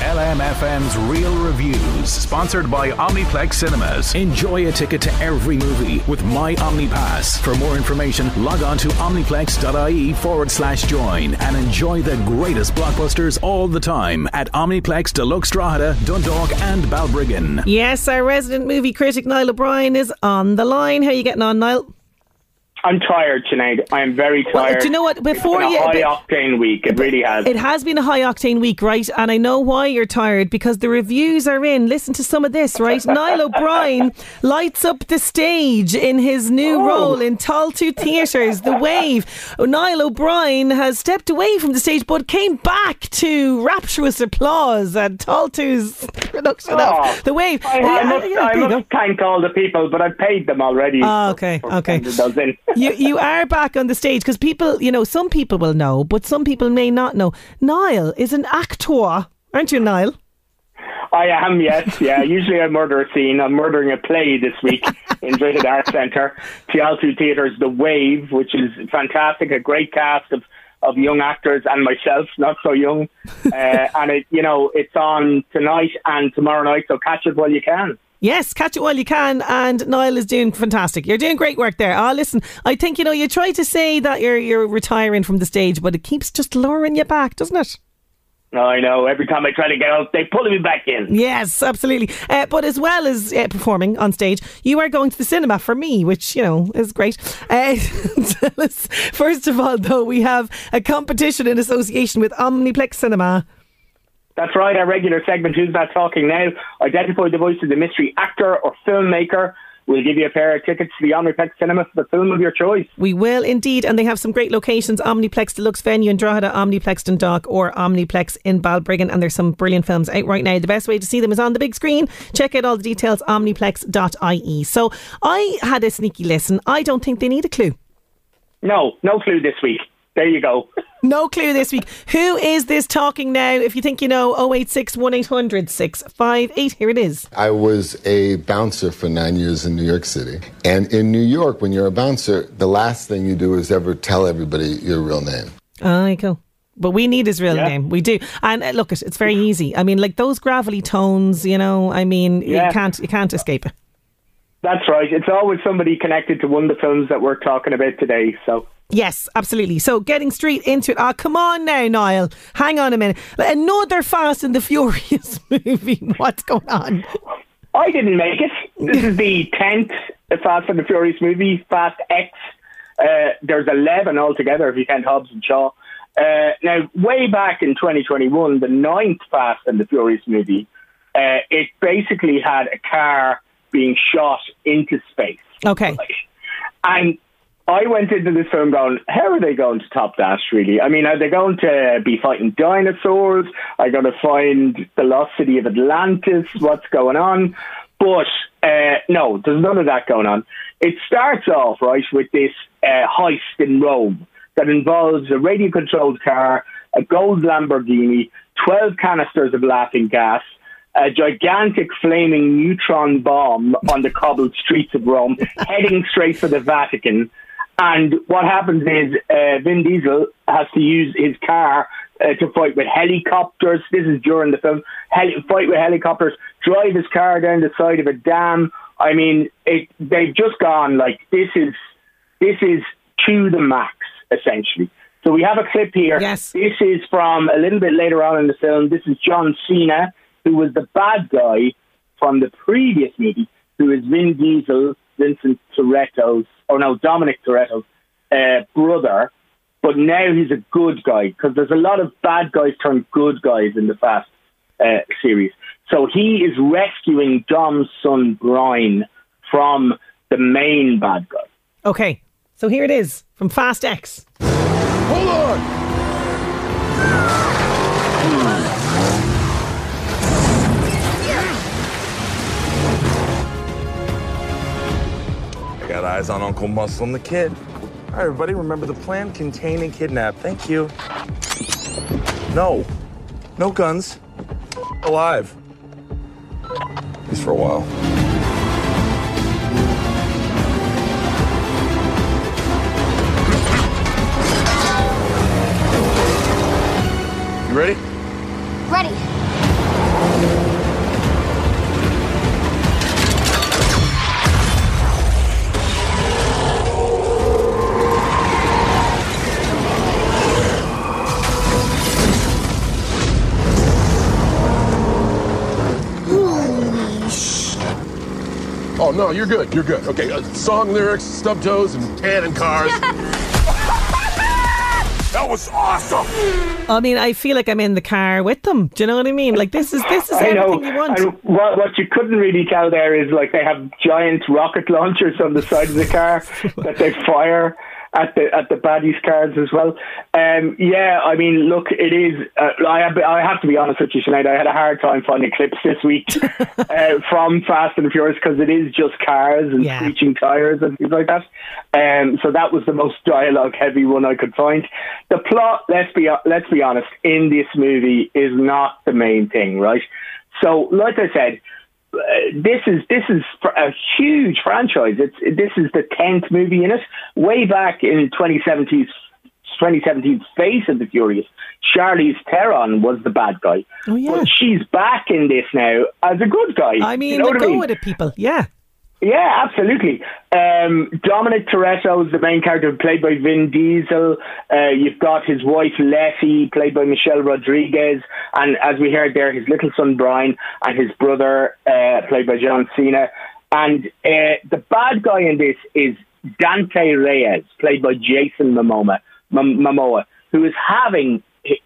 LMFM's Reel Reviews, sponsored by Omniplex Cinemas. Enjoy a ticket to every movie with My OmniPass. For more information, log on to omniplex.ie forward slash join and enjoy the greatest blockbusters all the time at Omniplex Deluxe Drogheda, Dundalk, and Balbriggan. Yes, our resident movie critic Niall O'Brien is on the line. How are you getting on, Niall? I'm tired tonight. I am very tired. Well, do you know what? Before it's you, been a high octane week. It really has. It has been a high octane week, right? And I know why you're tired because the reviews are in. Listen to some of this, right? Niall O'Brien lights up the stage in his new Oh. role in Taltu Theatres, The Wave. Niall O'Brien has stepped away from the stage but came back to rapturous applause at Taltu's production Oh, of The Wave. I, I Yeah, must, yeah, I there you go. must thank all the people, but I've paid them already. Ah, okay, for okay. sending you you are back on the stage because people, you know, some people will know, but some people may not know. Niall is an actor, aren't you, Niall? I am, yes, yeah. Usually I murder a scene. I'm murdering a play this week in Drogheda Arts Centre. Tialtu Theatre's The Wave, which is fantastic, a great cast of, of young actors and myself, not so young. Uh, and, it, you know, it's on tonight and tomorrow night, so catch it while you can. Yes, catch it while you can. And Niall is doing fantastic. You're doing great work there. Ah, listen, I think you know you try to say that you're you're retiring from the stage, but it keeps just luring you back, doesn't it? I know, every time I try to get out, they pull me back in. Yes, absolutely. Uh, but as well as uh, performing on stage, you are going to the cinema for me, which, you know, is great. Uh, first of all, though, we have a competition in association with Omniplex Cinema. That's right, our regular segment, Who's That Talking Now? Identify the voice of the mystery actor or filmmaker. We'll give you a pair of tickets to the Omniplex Cinema for the film of your choice. We will indeed, and they have some great locations Omniplex Deluxe Venue in Drogheda, Omniplex Dundalk, or Omniplex in Balbriggan. And there's some brilliant films out right now. The best way to see them is on the big screen. Check out all the details, omniplex.ie. So I had a sneaky listen. I don't think they need a clue. No, no clue this week. There you go. No clue this week. Who is this talking now? If you think you know, 086 1800 658. Here it is. I was a bouncer for nine years in New York City. And in New York, when you're a bouncer, the last thing you do is ever tell everybody your real name. Ah, you go. But we need his real Yeah. name. We do. And uh, look, it's very easy. I mean, like those gravelly tones, you know, I mean, Yeah. you can't you can't escape it. That's right. It's always somebody connected to one of the films that we're talking about today. So Yes, absolutely. So getting straight into it. Ah, come on now, Niall. Hang on a minute. Another Fast and the Furious movie. What's going on? I didn't make it. This is the tenth Fast and the Furious movie, Fast X. Uh, there's eleven altogether if you count Hobbs and Shaw. Uh, now, way back in 2021, the ninth Fast and the Furious movie, uh, it basically had a car being shot into space. Okay. And I went into this film going, how are they going to top that, really? I mean, are they going to be fighting dinosaurs? Are they going to find the lost city of Atlantis? What's going on? But uh, no, there's none of that going on. It starts off, right, with this uh, heist in Rome that involves a radio controlled car, a gold Lamborghini, 12 canisters of laughing gas, a gigantic flaming neutron bomb on the cobbled streets of Rome, heading straight for the Vatican. And what happens is uh, Vin Diesel has to use his car uh, to fight with helicopters. This is during the film. Heli- fight with helicopters, drive his car down the side of a dam. I mean, it, they've just gone like this is this is to the max essentially. So we have a clip here. Yes. This is from a little bit later on in the film. This is John Cena, who was the bad guy from the previous movie, who is Vin Diesel, Vincent Toretto's, or no, Dominic Toretto's uh, brother. but now he's a good guy because there's a lot of bad guys turn good guys in the Fast uh, series. So he is rescuing Dom's son Brian from the main bad guy. Okay, so here it is from Fast X. Hold on! Eyes on Uncle Muscle and the kid. All right, everybody, remember the plan contain and kidnap. Thank you. No. No guns. Alive. At least for a while. You ready? Ready. No, you're good. You're good. Okay, uh, song lyrics, stub toes, and tan and cars. that was awesome. I mean, I feel like I'm in the car with them. Do you know what I mean? Like this is this is I know. everything you want. And what, what you couldn't really tell there is like they have giant rocket launchers on the side of the car that they fire at the at the baddies cards as well. Um, yeah, I mean, look, it is. Uh, I have I have to be honest with you, Sinead. I had a hard time finding clips this week uh, from Fast and Furious because it is just cars and Yeah. screeching tires and things like that. Um, so that was the most dialogue heavy one I could find. The plot, let's be let's be honest, in this movie is not the main thing, right? So, like I said, this is this is a huge franchise. It's this is the tenth movie in it. Way back in 2017's 2017's Fate of the Furious, Charlize Theron was the bad guy. Oh, yeah. But she's back in this now as a good guy. I mean, you know what go I mean? with it, people. Yeah. Yeah, absolutely. Um, Dominic Toretto is the main character, played by Vin Diesel. Uh, you've got his wife Letty, played by Michelle Rodriguez, and as we heard there, his little son Brian and his brother, uh, played by John Cena. And uh, the bad guy in this is Dante Reyes, played by Jason Momoa, Mom- Momoa, who is having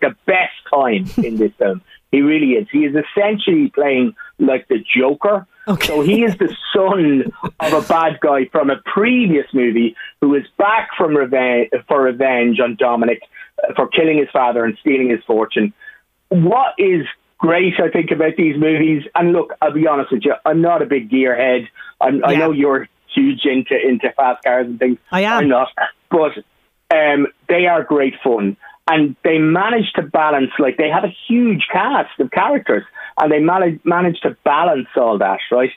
the best time in this film. He really is. He is essentially playing like the Joker. Okay. So he is the son of a bad guy from a previous movie who is back from revenge for revenge on Dominic uh, for killing his father and stealing his fortune. What is great, I think, about these movies, and look, I'll be honest with you, I'm not a big gearhead. I'm, I know you're huge into into fast cars and things. I am. I'm not, but um, they are great fun. And they manage to balance, like, they have a huge cast of characters, and they manage, manage to balance all that, right?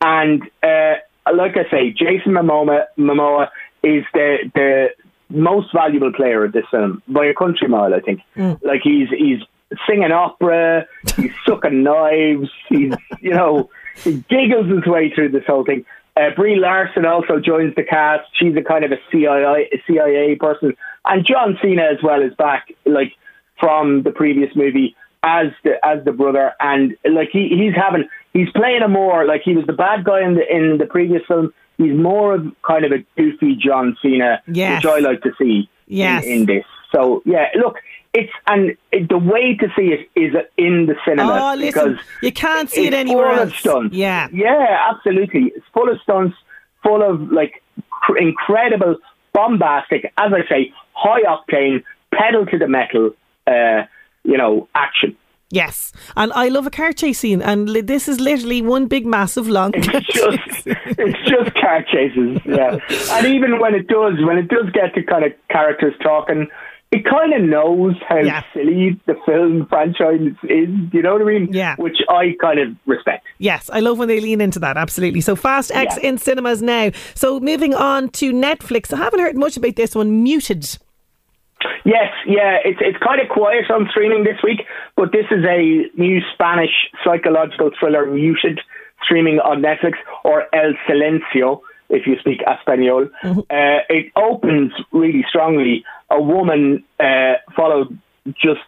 And, uh, like I say, Jason Momoa, Momoa is the, the most valuable player of this film by a country mile, I think. Like, he's, he's singing opera, he's sucking knives, he's, you know, he giggles his way through this whole thing. Uh, Brie Larson also joins the cast. She's a kind of a CIA, a CIA person, and John Cena as well is back, like from the previous movie as the as the brother, and like he he's having he's playing a more like he was the bad guy in the in the previous film. He's more of kind of a goofy John Cena, Yes. which I like to see Yes. in, in this. So yeah, look, it's and it, the way to see it is in the cinema Oh, listen, because you can't see it anywhere full else. Of stunts. Yeah. yeah, absolutely. It's full of stunts, full of like cr- incredible, bombastic, as I say, high octane, pedal to the metal, uh, you know, action. Yes, and I love a car chase scene, and li- this is literally one big, massive, long. It's just, it's just car chases, yeah. And even when it does, when it does get to kind of characters talking, it kind of knows how Yeah. silly the film franchise is. You know what I mean? Yeah. Which I kind of respect. Yes, I love when they lean into that. Absolutely. So Fast X Yeah. in cinemas now. So moving on to Netflix. I haven't heard much about this one. Muted. Yes, yeah, it's it's kind of quiet on streaming this week, but this is a new Spanish psychological thriller, Muted, streaming on Netflix or El Silencio, if you speak Espanol. Uh, it opens really strongly. A woman uh, followed just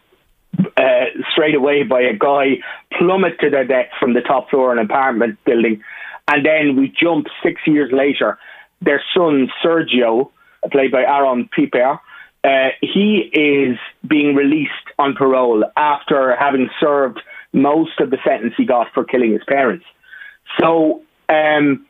uh, straight away by a guy plummet to their death from the top floor of an apartment building, and then we jump six years later. Their son Sergio, played by Arón Piper, uh, he is being released on parole after having served most of the sentence he got for killing his parents. So, um,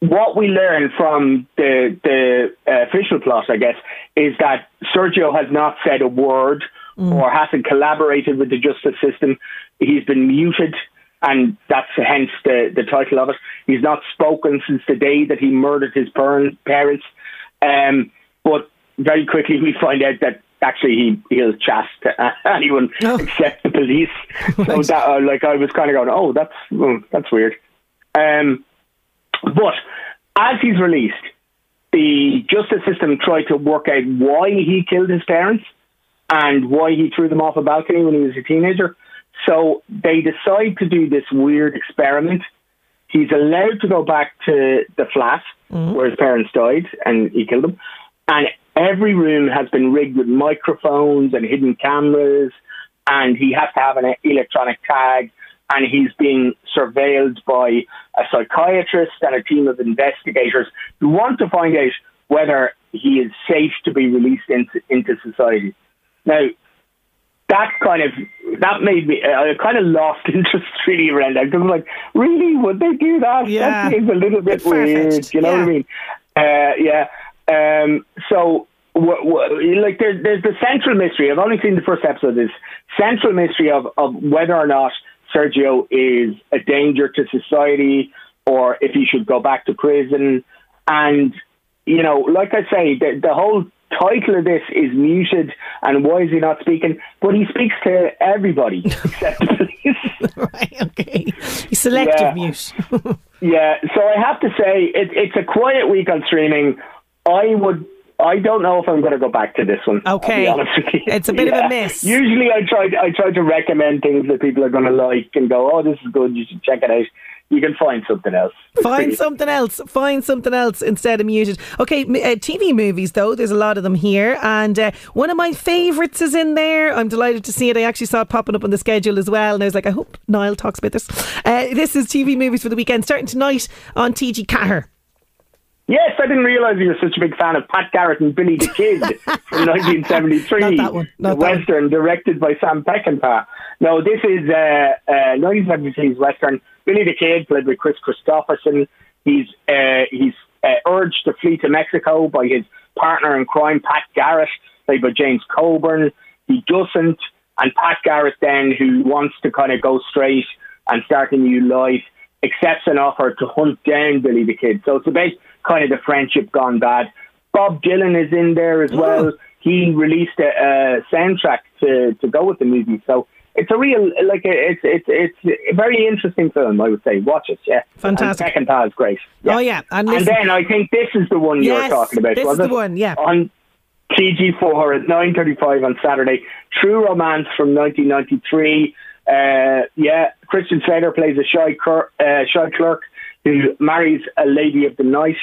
what we learn from the the uh, official plot, I guess, is that Sergio has not said a word mm. or hasn't collaborated with the justice system. He's been muted, and that's hence the the title of it. He's not spoken since the day that he murdered his parents. Um, but very quickly we find out that actually he he'll chat to anyone oh. except the police. so that uh, like I was kind of going, oh, that's oh, that's weird. Um, but as he's released, the justice system tried to work out why he killed his parents and why he threw them off a balcony when he was a teenager. So they decide to do this weird experiment. He's allowed to go back to the flat mm-hmm. where his parents died and he killed them. And every room has been rigged with microphones and hidden cameras. And he has to have an electronic tag and he's being surveilled by a psychiatrist and a team of investigators who want to find out whether he is safe to be released into, into society. Now, that kind of that made me I kind of lost interest really around that because I'm like, really, would they do that? Yeah. That seems a little bit weird. You know yeah. what I mean? Uh, yeah. Um, so w- w- like there's there's the central mystery. I've only seen the first episode. This central mystery of of whether or not Sergio is a danger to society or if he should go back to prison. And, you know, like I say, the, the whole title of this is muted and why is he not speaking? But he speaks to everybody except the police. right, okay. He's selective yeah. mute. yeah, so I have to say, it, it's a quiet week on streaming. I would I don't know if I'm going to go back to this one. Okay, it's a bit yeah. of a miss. Usually, I try I try to recommend things that people are going to like and go, "Oh, this is good. You should check it out." You can find something else. Find something else. Find something else instead of muted. Okay, uh, TV movies though. There's a lot of them here, and uh, one of my favourites is in there. I'm delighted to see it. I actually saw it popping up on the schedule as well, and I was like, I hope Niall talks about this. Uh, this is TV movies for the weekend, starting tonight on TG Ceathair. Yes, I didn't realise you were such a big fan of Pat Garrett and Billy the Kid from 1973. Not that one. Not the Western, one. directed by Sam Peckinpah. No, this is uh, uh, 1973's Western. Billy the Kid, played by Kris Kristofferson. He's uh, he's uh, urged to flee to Mexico by his partner in crime, Pat Garrett, played by James Coburn. He doesn't, and Pat Garrett then, who wants to kind of go straight and start a new life, accepts an offer to hunt down Billy the Kid. So it's about kind of the friendship gone bad. Bob Dylan is in there as well. He released a, a soundtrack to, to go with the movie. So it's a real like it's it's it's a very interesting film. I would say watch it. Yeah, fantastic. And second is great. Yeah. Oh yeah, and, and, then I think this is the one yes, you're talking about. This is the one. Yeah, on TG4 at nine thirty-five on Saturday. True Romance from 1993. Uh, yeah, Christian Slater plays a shy, cur- uh, shy clerk who marries a lady of the night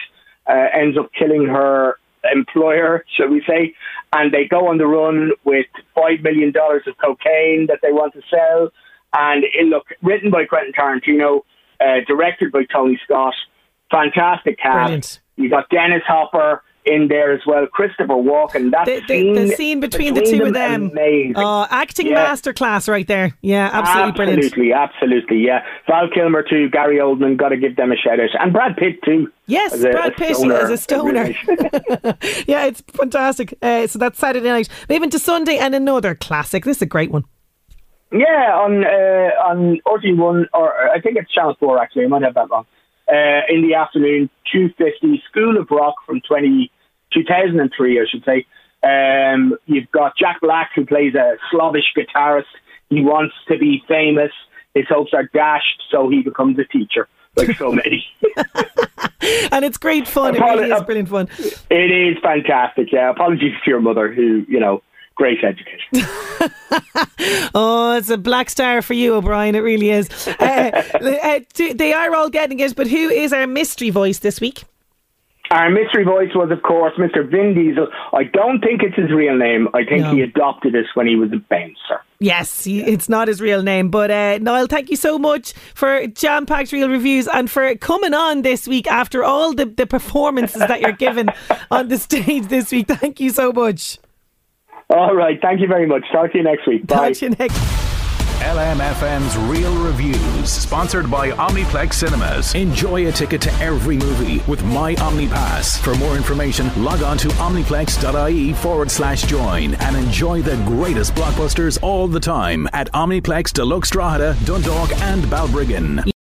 uh, ends up killing her employer, shall we say, and they go on the run with five million dollars of cocaine that they want to sell. And it look written by Quentin Tarantino, uh, directed by Tony Scott, fantastic cast. Brilliant. You got Dennis Hopper, in there as well. Christopher Walken. That the, the, scene, the scene between, between the two of them, amazing. Uh, acting yeah. masterclass right there. Yeah, absolutely, absolutely brilliant. Absolutely, absolutely. yeah. Val Kilmer too, Gary Oldman. Got to give them a shout out, and Brad Pitt too. Yes, a, Brad Pitt as a stoner. yeah, it's fantastic. Uh, so that's Saturday night. Moving to Sunday and another classic. This is a great one. Yeah, on uh, on RTÉ one or I think it's Channel Four actually. I might have that wrong. Uh, in the afternoon, two fifty, School of Rock from twenty 2003, I should say. Um, you've got Jack Black, who plays a Slavish guitarist. He wants to be famous. His hopes are dashed, so he becomes a teacher, like so many. and it's great fun. Apolo- it really is brilliant fun. It is fantastic. Yeah. Apologies to your mother, who you know great education. oh, it's a black star for you, O'Brien. It really is. Uh, uh, they are all getting it, but who is our mystery voice this week? Our mystery voice was, of course, Mr. Vin Diesel. I don't think it's his real name. I think no. he adopted this when he was a bouncer. Yes, he, it's not his real name. But uh, Niall, thank you so much for jam packed reel reviews and for coming on this week after all the, the performances that you're given on the stage this week. Thank you so much. All right. Thank you very much. Talk to you next week. Bye. Talk to you next. LMFM's Reel Reviews, sponsored by Omniplex Cinemas. Enjoy a ticket to every movie with My OmniPass. For more information, log on to omniplex.ie forward slash join and enjoy the greatest blockbusters all the time at Omniplex Deluxe Drogheda, Dundalk, and Balbriggan.